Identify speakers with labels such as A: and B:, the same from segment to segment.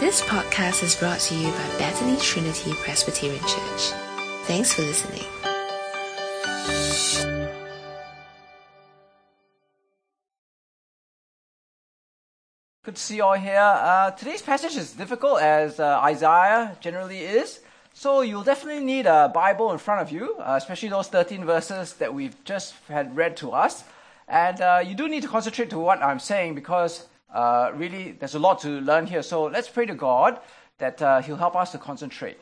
A: This podcast is brought to you by Bethany Trinity Presbyterian Church. Thanks for listening.
B: Good to see you all here. Uh, today's passage is difficult as uh, Isaiah generally is. So you'll definitely need a Bible in front of you, uh, especially those 13 verses that we've just had read to us. And uh, you do need to concentrate to what I'm saying because uh, really there's a lot to learn here. So let's pray to God that uh, He'll help us to concentrate.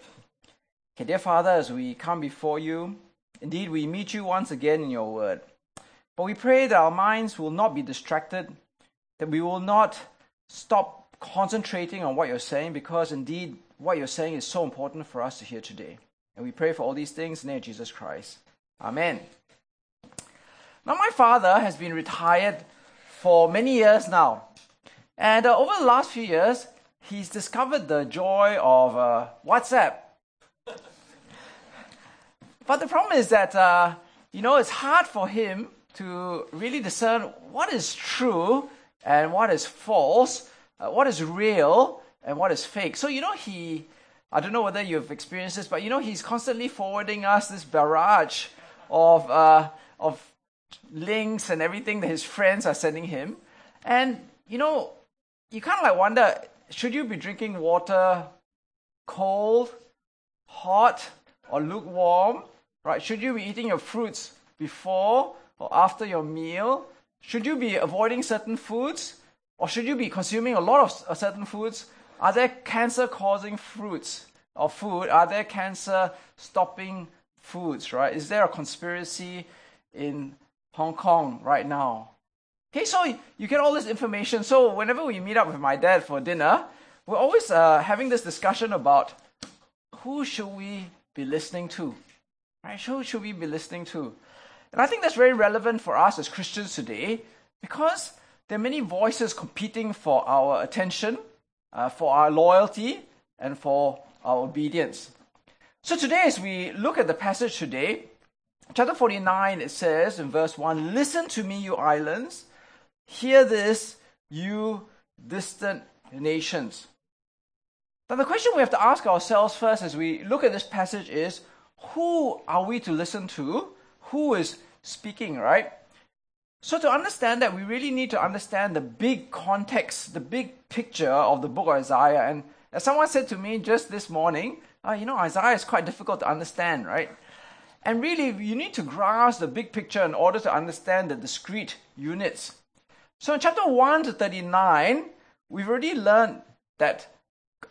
B: Okay, dear Father, as we come before you, indeed we meet you once again in your word. But we pray that our minds will not be distracted, that we will not stop concentrating on what you're saying because indeed what you're saying is so important for us to hear today. And we pray for all these things in the name of Jesus Christ. Amen. Now, my father has been retired for many years now. And uh, over the last few years, he's discovered the joy of uh, WhatsApp. but the problem is that, uh, you know, it's hard for him to really discern what is true and what is false, uh, what is real and what is fake. So, you know, he, I don't know whether you've experienced this, but you know, he's constantly forwarding us this barrage of, uh, of links and everything that his friends are sending him. And, you know, you kind of like wonder should you be drinking water cold, hot, or lukewarm? Right? Should you be eating your fruits before or after your meal? Should you be avoiding certain foods? Or should you be consuming a lot of uh, certain foods? Are there cancer causing fruits or food? Are there cancer stopping foods, right? Is there a conspiracy in Hong Kong right now? Okay, so you get all this information. So whenever we meet up with my dad for dinner, we're always uh, having this discussion about who should we be listening to, right? Who should we be listening to? And I think that's very relevant for us as Christians today because there are many voices competing for our attention, uh, for our loyalty, and for our obedience. So today, as we look at the passage today, chapter 49, it says in verse 1 Listen to me, you islands. Hear this, you distant nations. Now, the question we have to ask ourselves first as we look at this passage is who are we to listen to? Who is speaking, right? So, to understand that, we really need to understand the big context, the big picture of the book of Isaiah. And as someone said to me just this morning, uh, you know, Isaiah is quite difficult to understand, right? And really, you need to grasp the big picture in order to understand the discrete units. So, in chapter 1 to 39, we've already learned that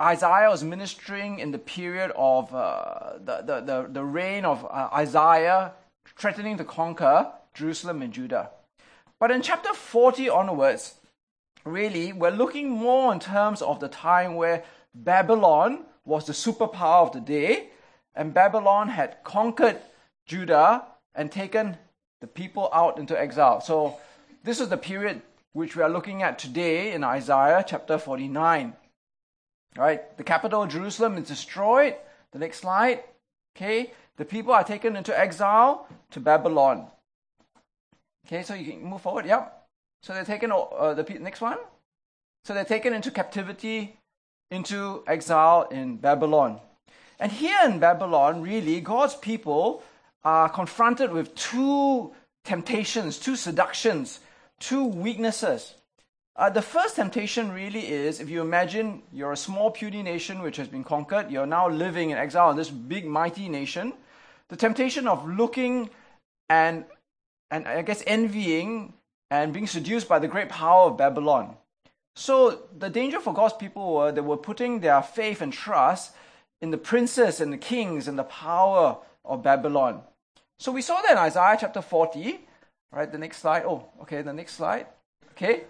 B: Isaiah was ministering in the period of uh, the, the, the, the, reign of uh, Assyria, threatening to conquer Jerusalem and Judah. But in chapter 40 onwards, really, we're looking more in terms of the time where Babylon was the superpower of the day, and Babylon had conquered Judah and taken the people out into exile. So, this is the period which we are looking at today in Isaiah chapter 49. Right? The capital, Jerusalem, is destroyed. The next slide. Okay? The people are taken into exile to Babylon. Okay, so you can move forward. Yep. So they're taken, uh, the next one. So they're taken into captivity, into exile in Babylon. And here in Babylon, really, God's people are confronted with two temptations, two seductions, two weaknesses. Uh, the first temptation really is if you imagine you're a small, puny nation which has been conquered, you're now living in exile in this big, mighty nation. The temptation of looking and and I guess envying and being seduced by the great power of Babylon. So the danger for God's people were they were putting their faith and trust in the princes and the kings and the power of Babylon. So we saw that in Isaiah chapter 40. Right, the next slide. Oh, okay, the next slide. Okay.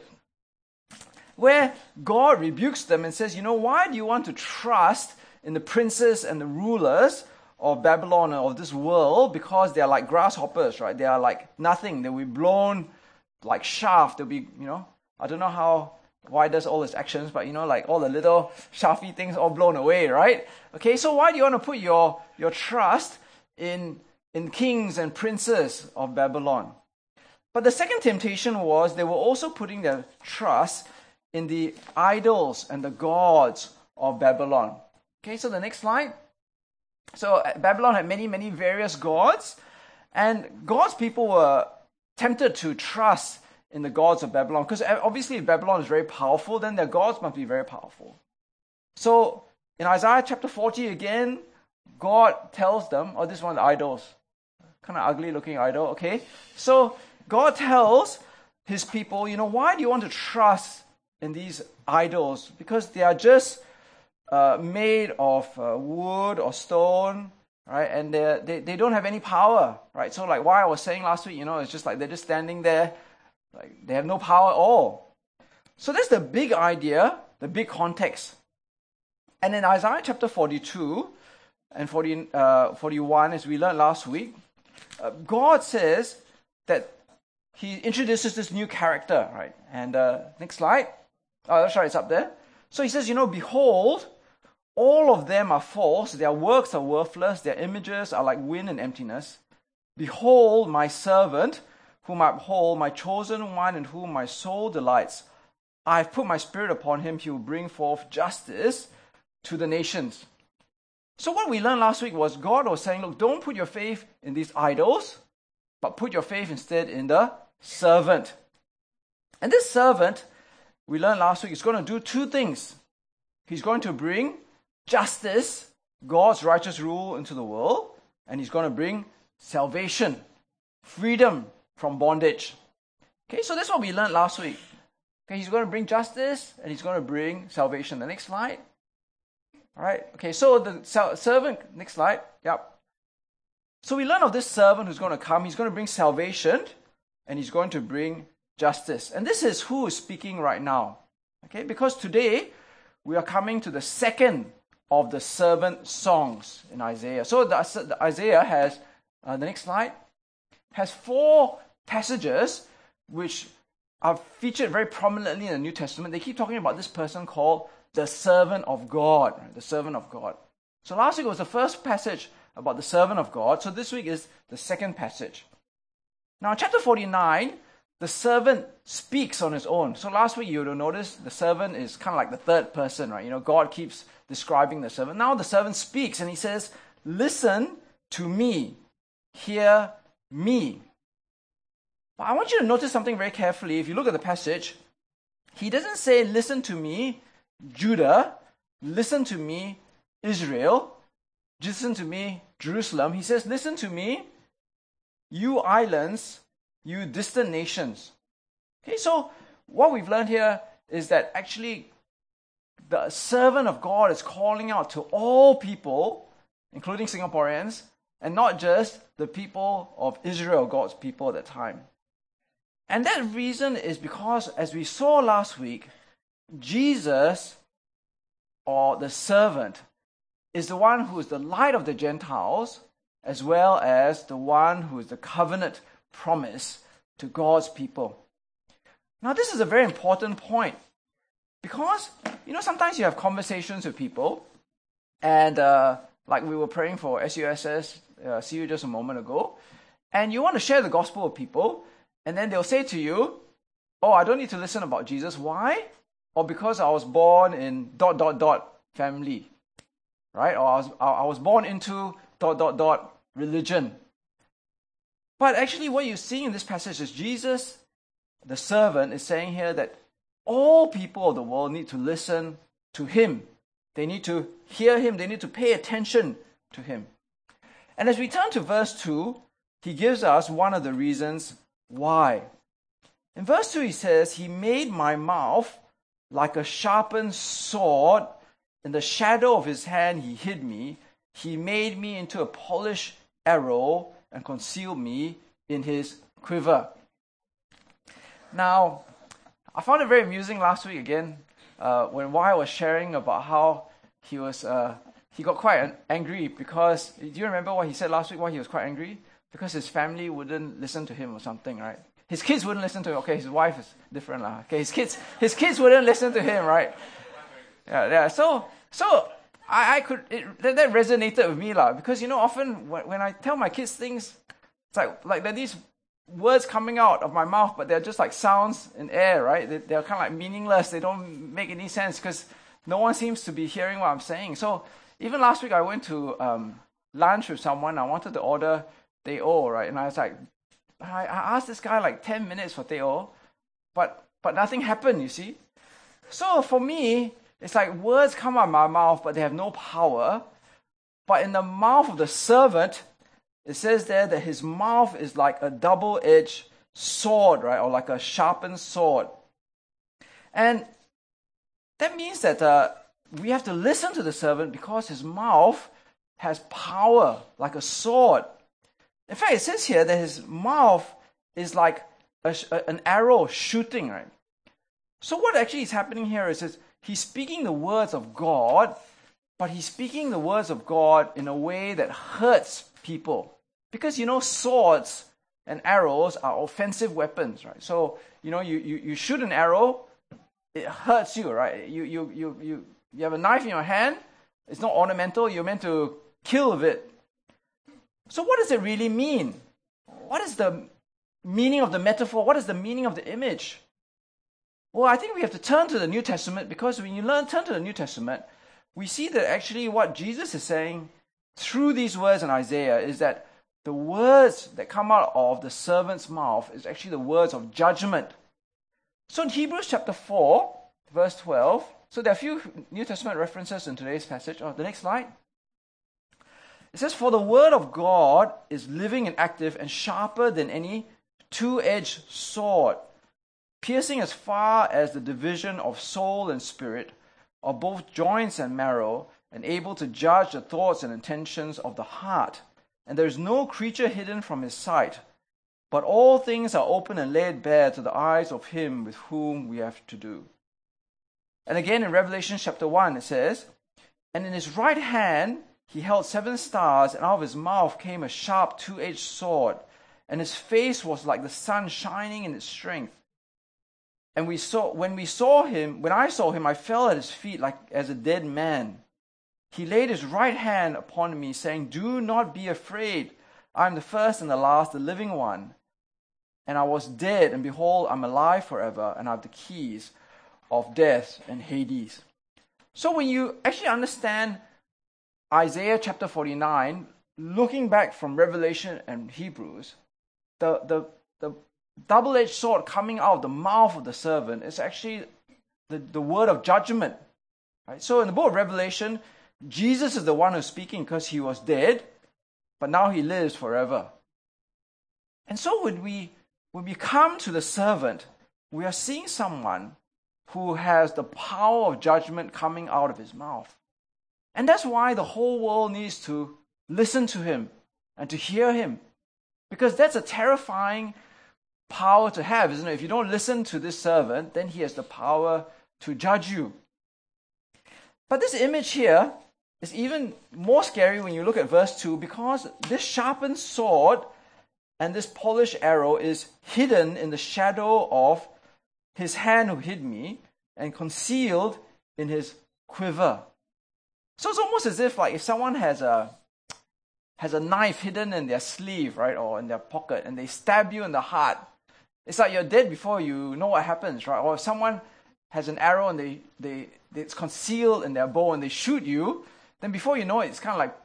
B: Where God rebukes them and says, you know, why do you want to trust in the princes and the rulers of Babylon or of this world because they are like grasshoppers, right? They are like nothing. They'll be blown like shaft. They'll be, you know, I don't know how why does all these actions, but you know, like all the little shafty things all blown away, right? Okay, so why do you want to put your your trust in in kings and princes of Babylon? But the second temptation was they were also putting their trust in the idols and the gods of Babylon. Okay, so the next slide. So uh, Babylon had many, many various gods, and God's people were tempted to trust in the gods of Babylon because uh, obviously if Babylon is very powerful, then their gods must be very powerful. So in Isaiah chapter 40 again, God tells them, oh, this one the idols, kind of ugly looking idol, okay? So God tells his people, you know, why do you want to trust in these idols? Because they are just uh, made of uh, wood or stone, right? And they, they don't have any power, right? So, like why I was saying last week, you know, it's just like they're just standing there, like they have no power at all. So that's the big idea, the big context. And in Isaiah chapter 42 and 40, uh, 41, as we learned last week, uh, God says that He introduces this new character, right? And uh, next slide. Oh, that's right, it's up there. So He says, you know, behold, all of them are false, their works are worthless, their images are like wind and emptiness. Behold, my servant, whom I uphold, my chosen one, in whom my soul delights. I have put my spirit upon him, he will bring forth justice to the nations. So, what we learned last week was God was saying, Look, don't put your faith in these idols, but put your faith instead in the servant. And this servant, we learned last week, is going to do two things. He's going to bring justice, God's righteous rule into the world, and he's going to bring salvation, freedom from bondage. Okay, so that's what we learned last week. Okay, he's going to bring justice and he's going to bring salvation. The next slide. All right, okay, so the servant, next slide. Yep. So we learn of this servant who's going to come. He's going to bring salvation and he's going to bring justice. And this is who is speaking right now. Okay, because today we are coming to the second of the servant songs in Isaiah. So the, the Isaiah has, uh, the next slide, has four passages which are featured very prominently in the New Testament. They keep talking about this person called the servant of God, the servant of God. So last week was the first passage about the servant of God. So this week is the second passage. Now, chapter 49, the servant speaks on his own. So last week you would have noticed the servant is kind of like the third person, right? You know, God keeps describing the servant. Now the servant speaks and he says, Listen to me, hear me. But I want you to notice something very carefully. If you look at the passage, he doesn't say, Listen to me, Judah, listen to me, Israel, listen to me, Jerusalem. He says, Listen to me, you islands, you distant nations. Okay, so what we've learned here is that actually the servant of God is calling out to all people, including Singaporeans, and not just the people of Israel, God's people at that time. And that reason is because, as we saw last week, Jesus, or the servant, is the one who is the light of the Gentiles, as well as the one who is the covenant promise to God's people. Now, this is a very important point because, you know, sometimes you have conversations with people, and uh, like we were praying for SUSS, uh, see you just a moment ago, and you want to share the gospel with people, and then they'll say to you, Oh, I don't need to listen about Jesus. Why? Or because I was born in dot dot dot family, right? Or I was, I was born into dot dot dot religion. But actually, what you see in this passage is Jesus, the servant, is saying here that all people of the world need to listen to him. They need to hear him. They need to pay attention to him. And as we turn to verse 2, he gives us one of the reasons why. In verse 2, he says, He made my mouth like a sharpened sword. In the shadow of his hand, he hid me. He made me into a polished arrow and concealed me in his quiver. Now, I found it very amusing last week again uh, when Wai was sharing about how he was uh, he got quite angry because do you remember what he said last week? Why he was quite angry because his family wouldn't listen to him or something, right? His kids wouldn't listen to him. Okay, his wife is different, lah. Okay, his kids his kids wouldn't listen to him, right? Yeah, yeah. So so I, I could it, that, that resonated with me, lah, because you know often when, when I tell my kids things, it's like like there these words coming out of my mouth, but they're just like sounds in air, right? They, are kind of like meaningless. They don't make any sense because no one seems to be hearing what I'm saying. So even last week, I went to um, lunch with someone. I wanted to order teh right? And I was like, I, I asked this guy like 10 minutes for teh o, but, but nothing happened, you see. So for me, it's like words come out of my mouth, but they have no power. But in the mouth of the servant, it says there that his mouth is like a double edged sword, right? Or like a sharpened sword. And that means that uh, we have to listen to the servant because his mouth has power like a sword. In fact, it says here that his mouth is like a, an arrow shooting, right? So, what actually is happening here is, is he's speaking the words of God, but he's speaking the words of God in a way that hurts people. Because, you know, swords and arrows are offensive weapons, right? So, you know, you, you, you shoot an arrow, it hurts you, right? You, you, you, you, you have a knife in your hand, it's not ornamental, you're meant to kill with it. So, what does it really mean? What is the meaning of the metaphor? What is the meaning of the image? Well, I think we have to turn to the New Testament because when you learn turn to the New Testament, we see that actually what Jesus is saying through these words in Isaiah is that the words that come out of the servant's mouth is actually the words of judgment. So in Hebrews chapter 4, verse 12, so there are a few New Testament references in today's passage. Oh, the next slide. It says, For the word of God is living and active and sharper than any two edged sword, piercing as far as the division of soul and spirit, of both joints and marrow, and able to judge the thoughts and intentions of the heart. And there is no creature hidden from his sight, but all things are open and laid bare to the eyes of him with whom we have to do. And again in Revelation chapter 1, it says, And in his right hand he held seven stars, and out of his mouth came a sharp two edged sword, and his face was like the sun shining in its strength. And we saw when we saw him, when I saw him, I fell at his feet like as a dead man. He laid his right hand upon me, saying, Do not be afraid. I am the first and the last, the living one. And I was dead, and behold, I'm alive forever, and I have the keys of death and Hades. So when you actually understand Isaiah chapter 49, looking back from Revelation and Hebrews, the, the, the double edged sword coming out of the mouth of the servant is actually the, the word of judgment. Right? So in the book of Revelation, Jesus is the one who's speaking because he was dead, but now he lives forever. And so when we when we come to the servant, we are seeing someone who has the power of judgment coming out of his mouth. And that's why the whole world needs to listen to him and to hear him. Because that's a terrifying power to have, isn't it? If you don't listen to this servant, then he has the power to judge you. But this image here is even more scary when you look at verse 2 because this sharpened sword and this polished arrow is hidden in the shadow of his hand who hid me and concealed in his quiver. So it's almost as if like if someone has a has a knife hidden in their sleeve, right, or in their pocket, and they stab you in the heart. It's like you're dead before you know what happens, right? Or if someone has an arrow and they, they, it's concealed in their bow and they shoot you, then before you know it, it's kind of like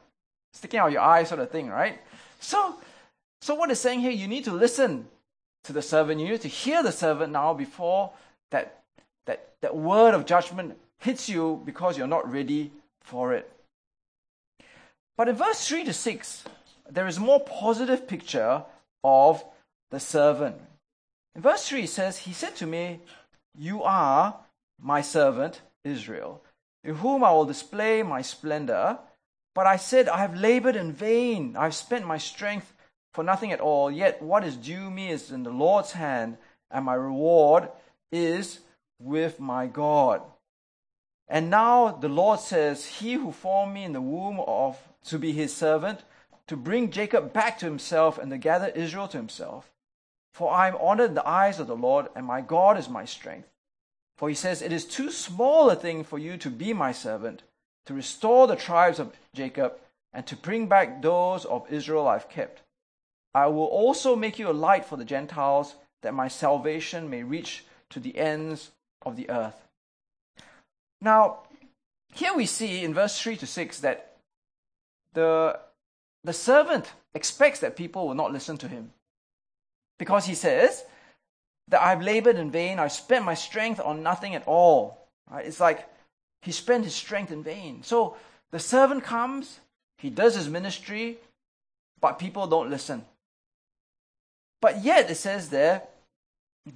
B: sticking out your eye sort of thing, right? So, so what it's saying here, you need to listen to the servant. You need to hear the servant now before that, that, that word of judgment hits you because you're not ready for it. But in verse 3 to 6, there is a more positive picture of the servant. In verse 3, it says, He said to me, You are my servant Israel, in whom I will display my splendor. But I said, I have labored in vain. I have spent my strength for nothing at all. Yet what is due me is in the Lord's hand, and my reward is with my God. And now the Lord says, He who formed me in the womb of to be his servant, to bring Jacob back to himself and to gather Israel to himself. For I am honored in the eyes of the Lord, and my God is my strength. For he says, It is too small a thing for you to be my servant, to restore the tribes of Jacob, and to bring back those of Israel I've kept. I will also make you a light for the Gentiles, that my salvation may reach to the ends of the earth. Now, here we see in verse 3 to 6 that the, the servant expects that people will not listen to him. Because he says that I've labored in vain, I've spent my strength on nothing at all. Right? It's like he spent his strength in vain. So the servant comes, he does his ministry, but people don't listen. But yet it says there,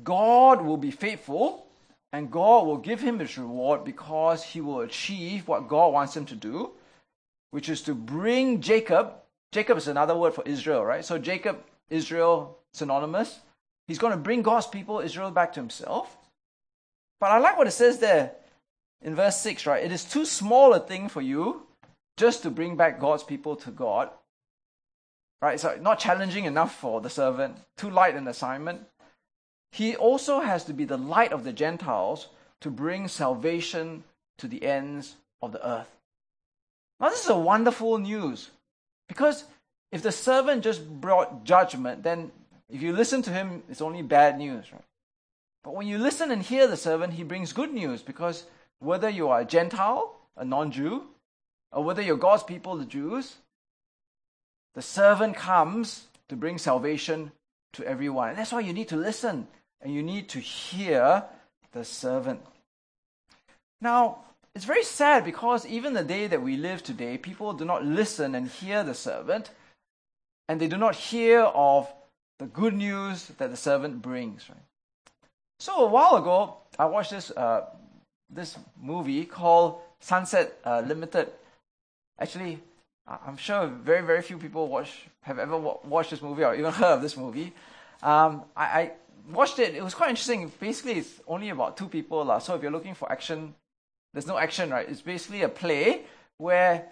B: God will be faithful and God will give him his reward because he will achieve what God wants him to do, which is to bring Jacob. Jacob is another word for Israel, right? So Jacob, Israel, synonymous. He's going to bring God's people, Israel, back to himself. But I like what it says there in verse 6, right? It is too small a thing for you just to bring back God's people to God. Right? So not challenging enough for the servant, too light an assignment. He also has to be the light of the Gentiles to bring salvation to the ends of the earth. Now, this is a wonderful news because if the servant just brought judgment, then if you listen to him, it's only bad news, right? But when you listen and hear the servant, he brings good news because whether you are a Gentile, a non Jew, or whether you're God's people, the Jews, the servant comes to bring salvation to everyone. And that's why you need to listen and you need to hear the servant. Now, it's very sad because even the day that we live today, people do not listen and hear the servant, and they do not hear of the good news that the servant brings. Right? So a while ago, I watched this uh, this movie called Sunset uh, Limited. Actually, I'm sure very very few people watch have ever watched this movie or even heard of this movie. Um, I, I, watched it. It was quite interesting. Basically, it's only about two people. Uh, so if you're looking for action, there's no action, right? It's basically a play where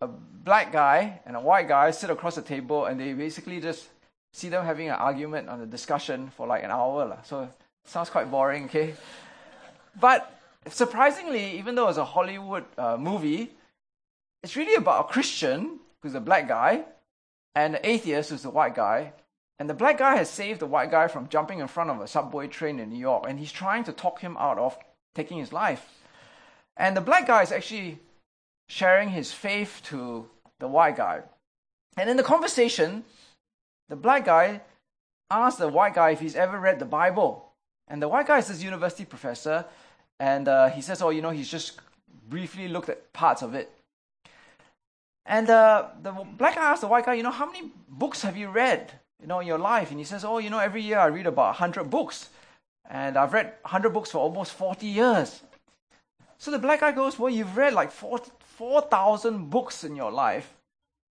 B: a black guy and a white guy sit across the table and they basically just see them having an argument on a discussion for like an hour. La. So sounds quite boring, okay? But surprisingly, even though it's a Hollywood uh, movie, it's really about a Christian who's a black guy and an atheist who's a white guy and the black guy has saved the white guy from jumping in front of a subway train in New York, and he's trying to talk him out of taking his life. And the black guy is actually sharing his faith to the white guy. And in the conversation, the black guy asks the white guy if he's ever read the Bible. And the white guy is this university professor, and uh, he says, Oh, you know, he's just briefly looked at parts of it. And uh, the black guy asks the white guy, You know, how many books have you read? you know, in your life? And he says, oh, you know, every year I read about 100 books. And I've read 100 books for almost 40 years. So the black guy goes, well, you've read like 4,000 books in your life,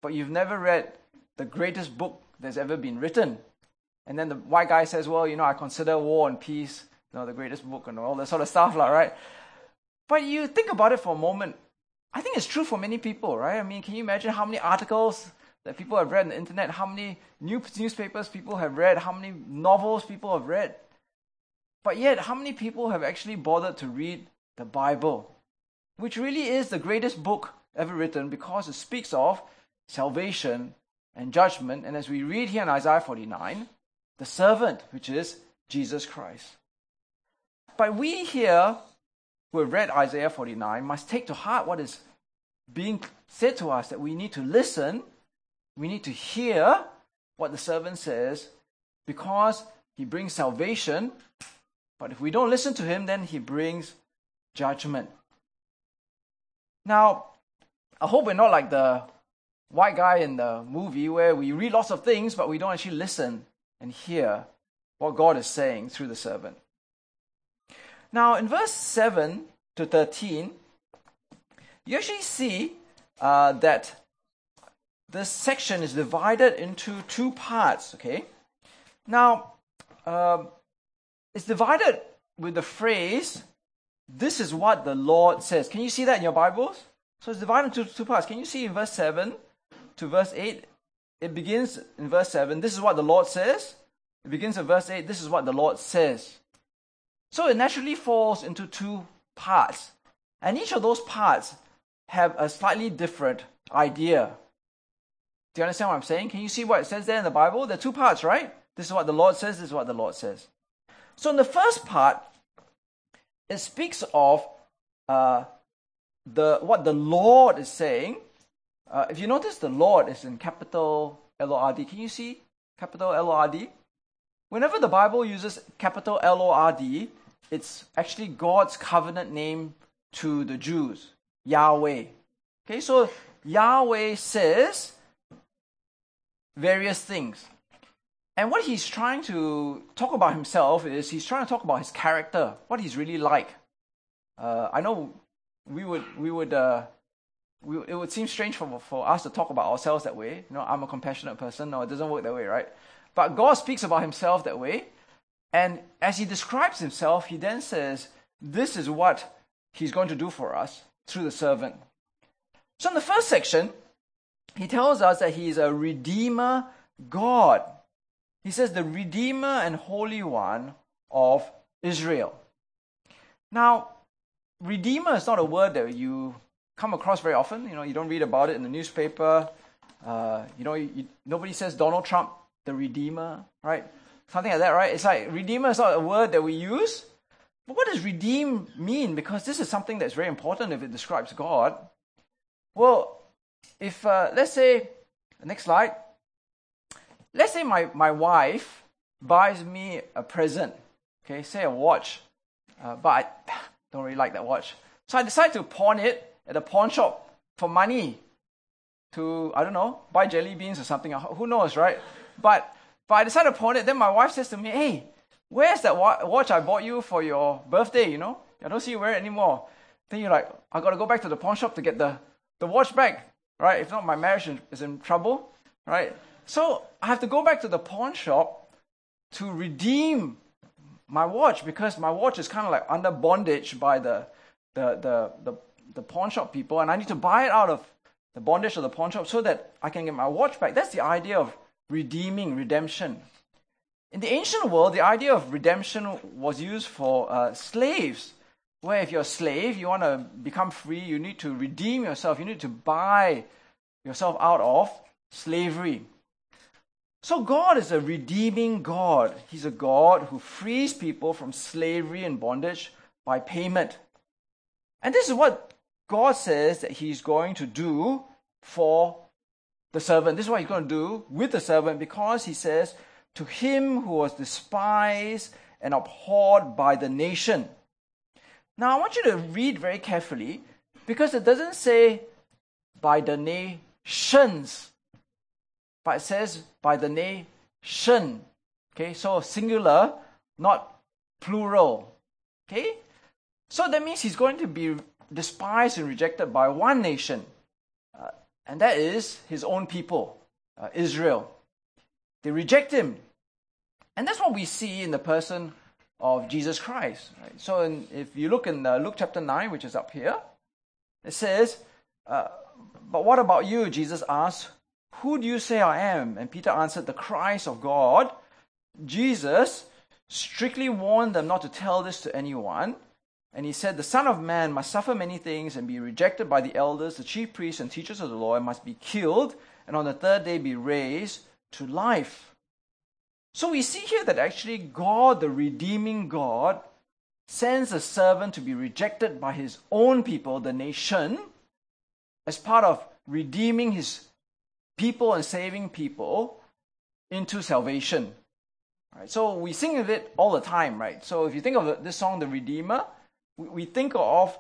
B: but you've never read the greatest book that's ever been written. And then the white guy says, well, you know, I consider War and Peace, you know, the greatest book and all that sort of stuff, right? But you think about it for a moment. I think it's true for many people, right? I mean, can you imagine how many articles that people have read on the internet, how many newspapers people have read, how many novels people have read. But yet, how many people have actually bothered to read the Bible, which really is the greatest book ever written because it speaks of salvation and judgment. And as we read here in Isaiah 49, the servant, which is Jesus Christ. But we here, who have read Isaiah 49, must take to heart what is being said to us that we need to listen we need to hear what the servant says because he brings salvation. But if we don't listen to him, then he brings judgment. Now, I hope we're not like the white guy in the movie where we read lots of things, but we don't actually listen and hear what God is saying through the servant. Now, in verse 7 to 13, you actually see uh, that this section is divided into two parts, okay? Now, um, it's divided with the phrase, this is what the Lord says. Can you see that in your Bibles? So it's divided into two parts. Can you see in verse 7 to verse 8? It begins in verse 7, this is what the Lord says. It begins in verse 8, this is what the Lord says. So it naturally falls into two parts. And each of those parts have a slightly different idea do you understand what I'm saying? Can you see what it says there in the Bible? There are two parts, right? This is what the Lord says, this is what the Lord says. So in the first part, it speaks of uh, the, what the Lord is saying, uh, if you notice the Lord is in capital L O R D. Can you see capital L O R D? Whenever the Bible uses capital L O R D, it's actually God's covenant name to the Jews, Yahweh. Okay, so Yahweh says various things. And what he's trying to talk about himself is he's trying to talk about his character, what he's really like. Uh, I know we would we would uh, we, it would seem strange for for us to talk about ourselves that way. You know, I'm a compassionate person. No, it doesn't work that way, right? But God speaks about Himself that way, and as He describes Himself, He then says, "This is what He's going to do for us through the servant." So in the first section, He tells us that He is a redeemer God. He says, "The Redeemer and Holy One of Israel." Now, redeemer is not a word that you come across very often. You know, you don't read about it in the newspaper. Uh, you know, you, you, nobody says Donald Trump, the redeemer, right? Something like that, right? It's like redeemer is not a word that we use. But what does redeem mean? Because this is something that's very important if it describes God. Well, if, uh, let's say, next slide. Let's say my, my wife buys me a present, okay, say a watch, uh, but I don't really like that watch. So I decide to pawn it at a pawn shop for money to, I don't know, buy jelly beans or something. Who knows, right? But, but I decide to pawn it. Then my wife says to me, hey, where's that watch I bought you for your birthday, you know? I don't see you wear it anymore. Then you're like, I got to go back to the pawn shop to get the, the watch back, right? If not, my marriage is in trouble, right? So I have to go back to the pawn shop to redeem my watch because my watch is kind of like under bondage by the, the, the, the, the pawn shop people and I need to buy it out of the bondage of the pawn shop so that I can get my watch back. That's the idea of redeeming, redemption. In the ancient world, the idea of redemption was used for uh, slaves, where if you're a slave, you want to become free, you need to redeem yourself, you need to buy yourself out of slavery. So, God is a redeeming God. He's a God who frees people from slavery and bondage by payment. And this is what God says that He's going to do for the servant. This is what He's going to do with the servant because He says, To him who was despised and abhorred by the nation. Now, I want you to read very carefully because it doesn't say by the nations, but it says by the nation. Okay, so singular, not plural. Okay? So that means he's going to be despised and rejected by one nation, uh, and that is his own people, uh, Israel. They reject him. And that's what we see in the person of Jesus Christ. Right? So in, if you look in uh, Luke chapter 9, which is up here, it says, uh, But what about you? Jesus asked, Who do you say I am? And Peter answered, The Christ of God. Jesus strictly warned them not to tell this to anyone. And he said, The Son of Man must suffer many things and be rejected by the elders, the chief priests, and teachers of the law, and must be killed, and on the third day be raised to life. So we see here that actually God, the redeeming God, sends a servant to be rejected by his own people, the nation, as part of redeeming his people and saving people into salvation. Right, so we sing of it all the time, right? So if you think of this song, The Redeemer, we think of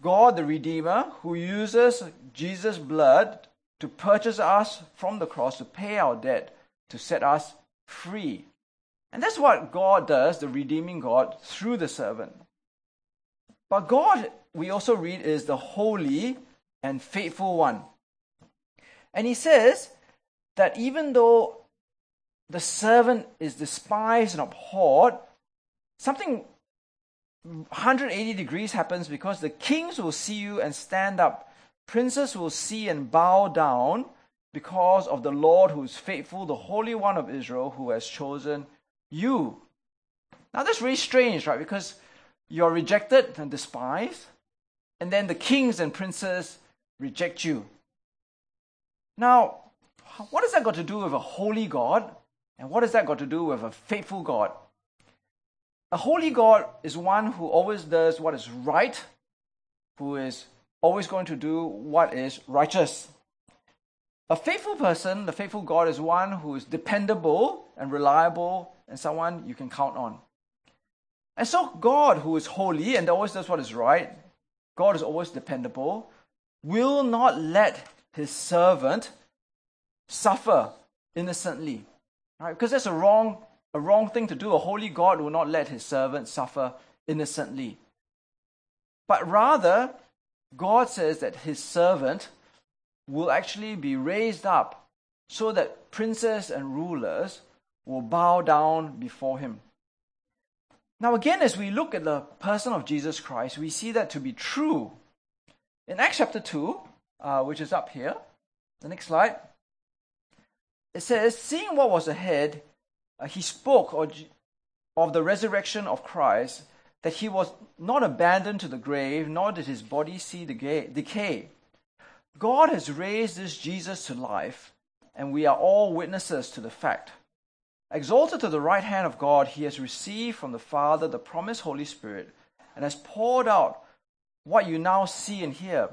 B: God the Redeemer who uses Jesus' blood to purchase us from the cross, to pay our debt, to set us free. And that's what God does, the redeeming God, through the servant. But God, we also read, is the holy and faithful one. And he says that even though the servant is despised and abhorred, something 180 degrees happens because the kings will see you and stand up. Princes will see and bow down because of the Lord who is faithful, the Holy One of Israel who has chosen you. Now that's really strange, right? Because you're rejected and despised, and then the kings and princes reject you. Now, what has that got to do with a holy God? And what has that got to do with a faithful God? A holy God is one who always does what is right who is always going to do what is righteous. A faithful person, the faithful God, is one who is dependable and reliable and someone you can count on. And so, God, who is holy and always does what is right, God is always dependable, will not let his servant suffer innocently. Right? Because that's a wrong, a wrong thing to do. A holy God will not let his servant suffer innocently. But rather, God says that his servant will actually be raised up so that princes and rulers will bow down before him. Now, again, as we look at the person of Jesus Christ, we see that to be true. In Acts chapter 2, uh, which is up here, the next slide, it says, Seeing what was ahead, uh, he spoke of the resurrection of Christ, that he was not abandoned to the grave, nor did his body see the decay. God has raised this Jesus to life, and we are all witnesses to the fact. Exalted to the right hand of God, he has received from the Father the promised Holy Spirit and has poured out what you now see and hear.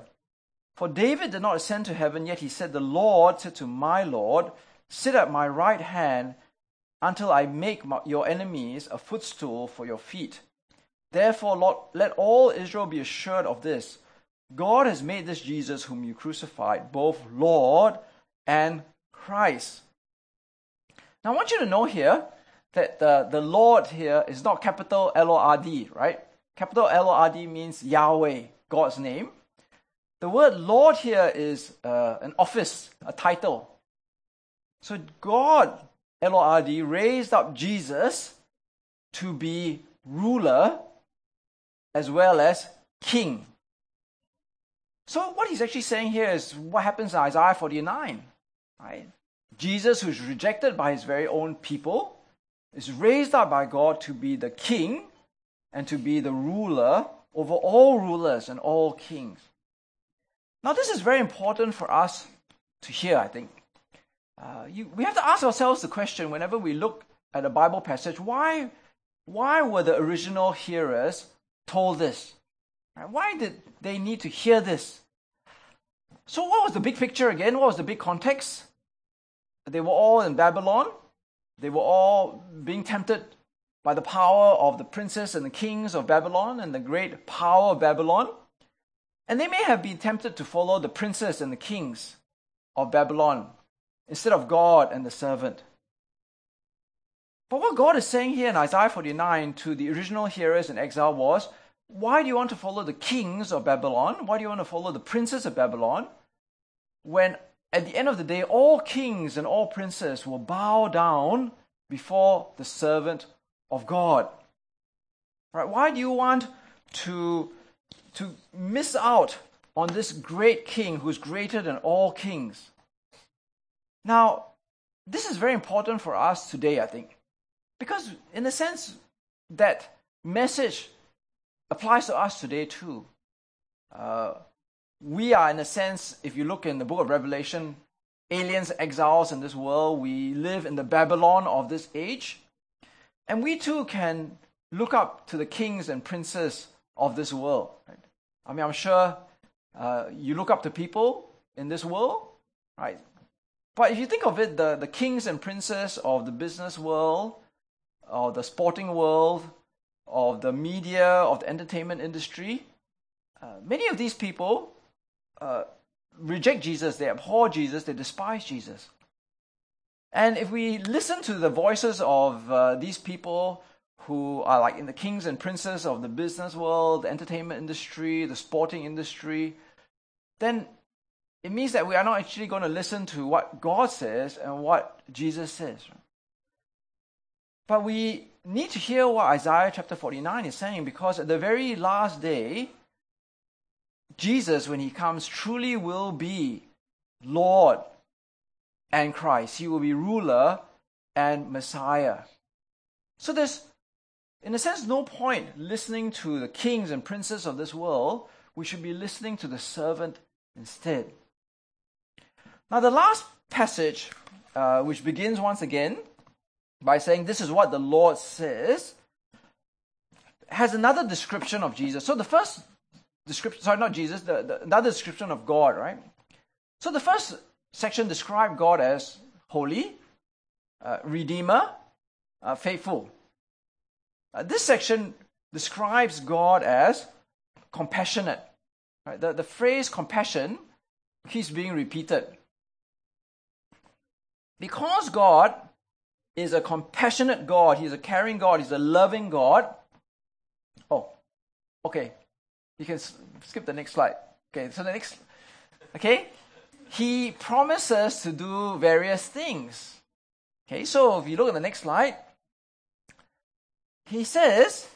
B: For David did not ascend to heaven, yet he said, The Lord said to my Lord, Sit at my right hand until I make my, your enemies a footstool for your feet. Therefore, Lord, let all Israel be assured of this God has made this Jesus, whom you crucified, both Lord and Christ. Now, I want you to know here that the, the Lord here is not capital L O R D, right? Capital L O R D means Yahweh, God's name. The word Lord here is uh, an office, a title. So God, L O R D, raised up Jesus to be ruler as well as king. So what he's actually saying here is what happens in Isaiah 49, right? Jesus, who's rejected by his very own people, is raised up by God to be the king and to be the ruler over all rulers and all kings. Now, this is very important for us to hear, I think. Uh, you, we have to ask ourselves the question whenever we look at a Bible passage why, why were the original hearers told this? Why did they need to hear this? So, what was the big picture again? What was the big context? They were all in Babylon. They were all being tempted by the power of the princes and the kings of Babylon and the great power of Babylon. And they may have been tempted to follow the princes and the kings of Babylon instead of God and the servant. But what God is saying here in Isaiah 49 to the original hearers in exile was why do you want to follow the kings of Babylon? Why do you want to follow the princes of Babylon when at the end of the day, all kings and all princes will bow down before the servant of God. Right? Why do you want to, to miss out on this great king who's greater than all kings? Now, this is very important for us today, I think, because in a sense, that message applies to us today too. Uh, we are, in a sense, if you look in the book of Revelation, aliens, exiles in this world. We live in the Babylon of this age. And we too can look up to the kings and princes of this world. Right? I mean, I'm sure uh, you look up to people in this world, right? But if you think of it, the, the kings and princes of the business world, of the sporting world, of the media, of the entertainment industry, uh, many of these people uh, reject Jesus, they abhor Jesus, they despise Jesus. And if we listen to the voices of uh, these people who are like in the kings and princes of the business world, the entertainment industry, the sporting industry, then it means that we are not actually going to listen to what God says and what Jesus says. But we need to hear what Isaiah chapter 49 is saying because at the very last day, Jesus, when he comes, truly will be Lord and Christ. He will be ruler and Messiah. So there's, in a sense, no point listening to the kings and princes of this world. We should be listening to the servant instead. Now, the last passage, uh, which begins once again by saying, This is what the Lord says, has another description of Jesus. So the first description, sorry, not Jesus, the, the, another description of God, right? So the first section described God as holy, uh, redeemer, uh, faithful. Uh, this section describes God as compassionate. Right? The, the phrase compassion keeps being repeated. Because God is a compassionate God, He's a caring God, He's a loving God. Oh, okay. You can skip the next slide. Okay, so the next. Okay? He promises to do various things. Okay, so if you look at the next slide, he says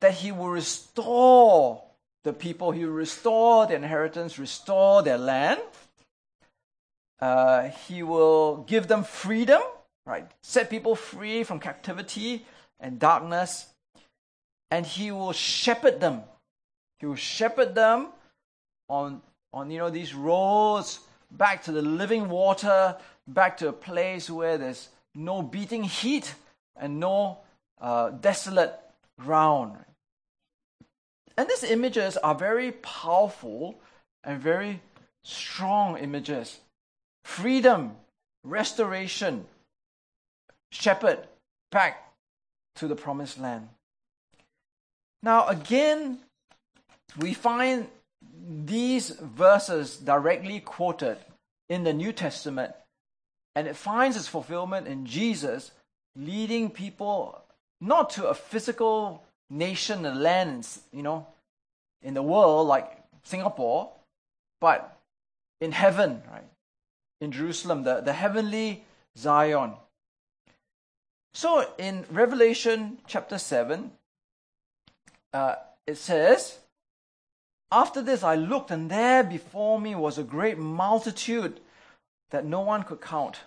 B: that he will restore the people, he will restore their inheritance, restore their land. Uh, he will give them freedom, right? Set people free from captivity and darkness. And he will shepherd them. He will shepherd them on, on you know, these roads back to the living water, back to a place where there's no beating heat and no uh, desolate ground. And these images are very powerful and very strong images. Freedom, restoration, shepherd back to the promised land. Now, again, we find these verses directly quoted in the New Testament, and it finds its fulfillment in Jesus leading people not to a physical nation and land, you know, in the world like Singapore, but in heaven, right? In Jerusalem, the, the heavenly Zion. So in Revelation chapter 7, uh, it says, After this I looked, and there before me was a great multitude that no one could count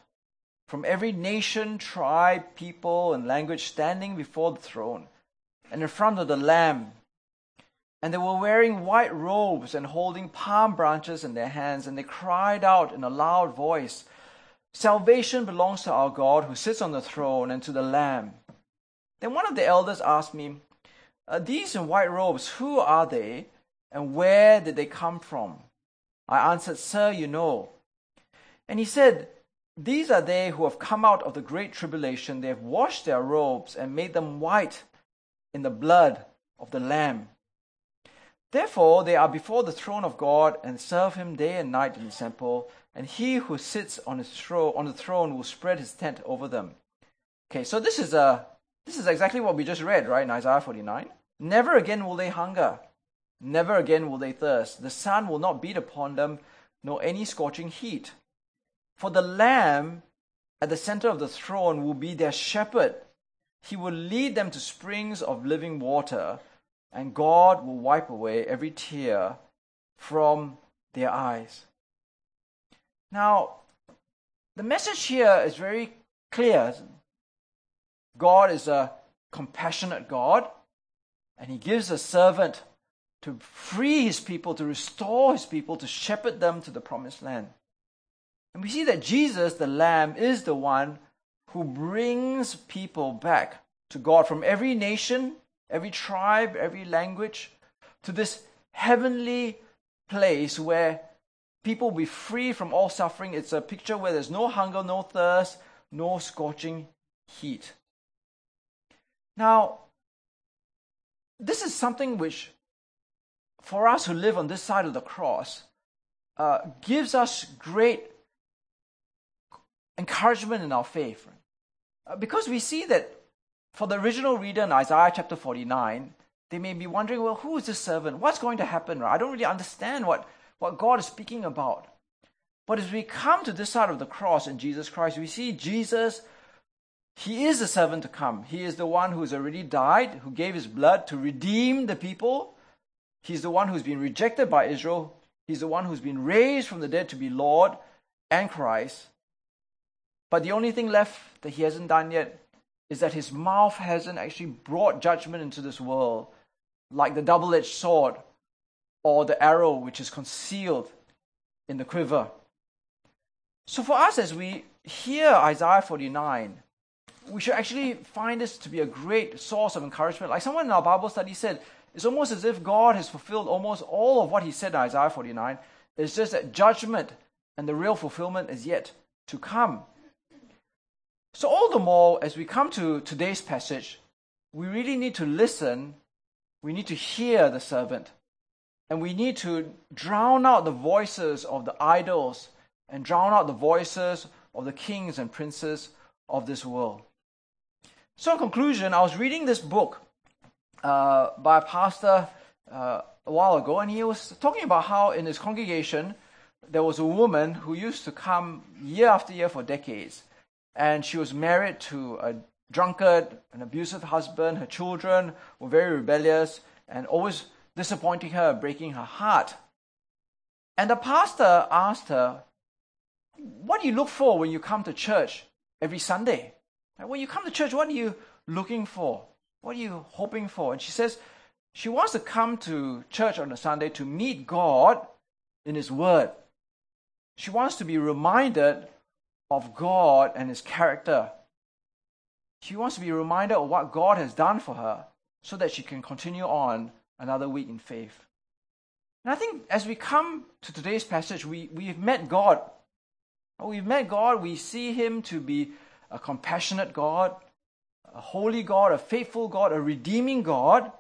B: from every nation, tribe, people, and language standing before the throne and in front of the Lamb. And they were wearing white robes and holding palm branches in their hands, and they cried out in a loud voice Salvation belongs to our God who sits on the throne and to the Lamb. Then one of the elders asked me, These in white robes, who are they, and where did they come from? I answered, Sir, you know. And he said, these are they who have come out of the great tribulation. They have washed their robes and made them white in the blood of the Lamb. Therefore, they are before the throne of God and serve him day and night in the temple, and he who sits on his throne on the throne will spread his tent over them. Okay, so this is a this is exactly what we just read, right, in Isaiah 49. Never again will they hunger, never again will they thirst. The sun will not beat upon them, nor any scorching heat. For the Lamb at the center of the throne will be their shepherd. He will lead them to springs of living water, and God will wipe away every tear from their eyes. Now, the message here is very clear. God is a compassionate God, and He gives a servant to free His people, to restore His people, to shepherd them to the promised land. And we see that Jesus, the Lamb, is the one who brings people back to God from every nation, every tribe, every language, to this heavenly place where people will be free from all suffering. It's a picture where there's no hunger, no thirst, no scorching heat. Now, this is something which, for us who live on this side of the cross, uh, gives us great encouragement in our faith. Uh, because we see that for the original reader in Isaiah chapter 49, they may be wondering, well, who is this servant? What's going to happen? I don't really understand what, what God is speaking about. But as we come to this side of the cross in Jesus Christ, we see Jesus, He is the servant to come. He is the one who has already died, who gave His blood to redeem the people. He's the one who's been rejected by Israel. He's the one who's been raised from the dead to be Lord and Christ. But the only thing left that he hasn't done yet is that his mouth hasn't actually brought judgment into this world, like the double edged sword or the arrow which is concealed in the quiver. So, for us, as we hear Isaiah 49, we should actually find this to be a great source of encouragement. Like someone in our Bible study said, It's almost as if God has fulfilled almost all of what he said in Isaiah 49. It's just that judgment and the real fulfillment is yet to come. So, all the more, as we come to today's passage, we really need to listen, we need to hear the servant, and we need to drown out the voices of the idols and drown out the voices of the kings and princes of this world. So, in conclusion, I was reading this book uh, by a pastor uh, a while ago, and he was talking about how in his congregation there was a woman who used to come year after year for decades, and she was married to a drunkard, an abusive husband. Her children were very rebellious and always disappointing her, breaking her heart. And the pastor asked her, What do you look for when you come to church every Sunday? When you come to church, what are you looking for? What are you hoping for? And she says she wants to come to church on a Sunday to meet God in His Word. She wants to be reminded of God and His character. She wants to be reminded of what God has done for her so that she can continue on another week in faith. And I think as we come to today's passage, we, we've met God. We've met God. We see Him to be a compassionate God, a holy God, a faithful God, a redeeming God.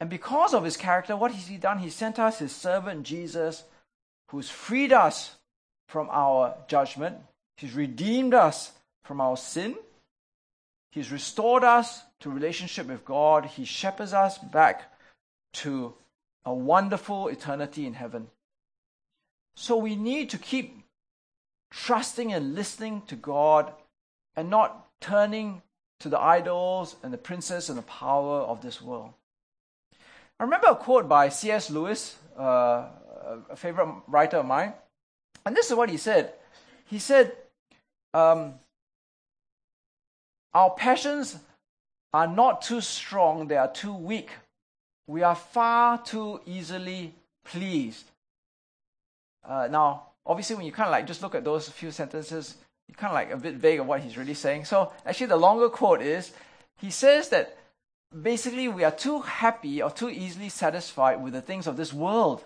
B: And because of His character, what has He done? He sent us His servant Jesus, who's freed us from our judgment. He's redeemed us from our sin. He's restored us to relationship with God. He shepherds us back to a wonderful eternity in heaven. So we need to keep trusting and listening to God and not turning to the idols and the princes and the power of this world. I remember a quote by C.S. Lewis, uh, a favorite writer of mine, and this is what he said. He said, um, Our passions are not too strong, they are too weak we are far too easily pleased. Uh, now, obviously, when you kind of like just look at those few sentences, you kind of like a bit vague of what he's really saying. So, actually, the longer quote is he says that basically we are too happy or too easily satisfied with the things of this world.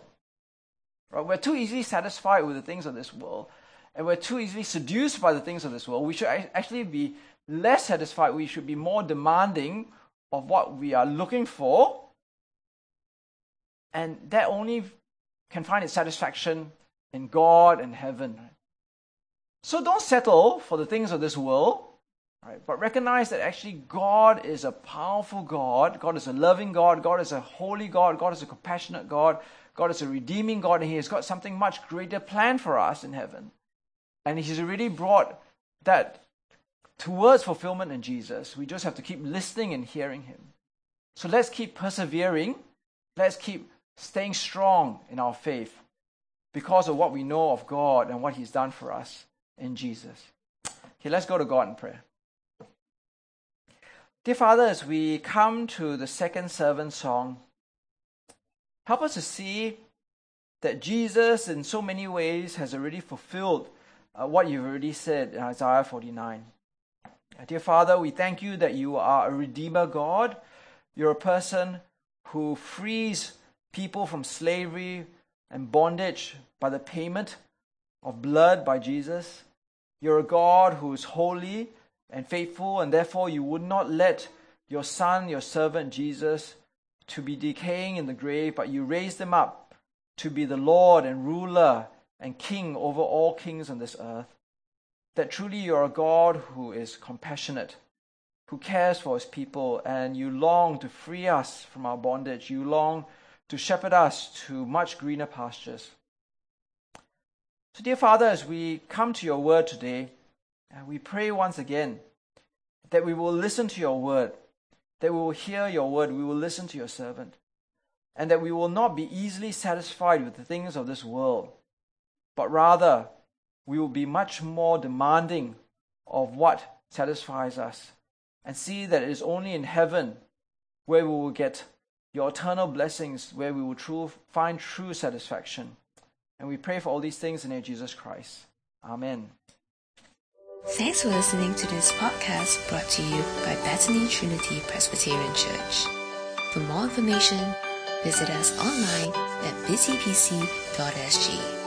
B: Right? We're too easily satisfied with the things of this world, and we're too easily seduced by the things of this world. We should actually be less satisfied. We should be more demanding of what we are looking for and that only can find its satisfaction in God and heaven. So don't settle for the things of this world, right? but recognize that actually God is a powerful God. God is a loving God. God is a holy God. God is a compassionate God. God is a redeeming God, and He has got something much greater planned for us in heaven. And He's already brought that towards fulfillment in Jesus. We just have to keep listening and hearing Him. So let's keep persevering. Let's keep staying strong in our faith because of what we know of God and what He's done for us in Jesus. Okay, let's go to God in prayer. Dear Father, as we come to the second servant song, help us to see that Jesus, in so many ways, has already fulfilled uh, what you've already said in Isaiah 49. Dear Father, we thank you that you are a Redeemer God. You're a person who frees people from slavery and bondage by the payment of blood by Jesus. You're a God who is holy and faithful, and therefore you would not let your son, your servant Jesus, to be decaying in the grave, but you raised him up to be the Lord and ruler and king over all kings on this earth. That truly you are a God who is compassionate, who cares for his people, and you long to free us from our bondage. You long to shepherd us to much greener pastures. So, dear Father, as we come to your word today, uh, we pray once again that we will listen to your word, that we will hear your word, we will listen to your servant, and that we will not be easily satisfied with the things of this world, but rather we will be much more demanding of what satisfies us and see that it is only in heaven where we will get your eternal blessings where we will true, find true satisfaction. And we pray for all these things in the name of Jesus Christ. Amen.
A: Thanks for listening to this podcast brought to you by Bethany Trinity Presbyterian Church. For more information, visit us online at busypc.sg.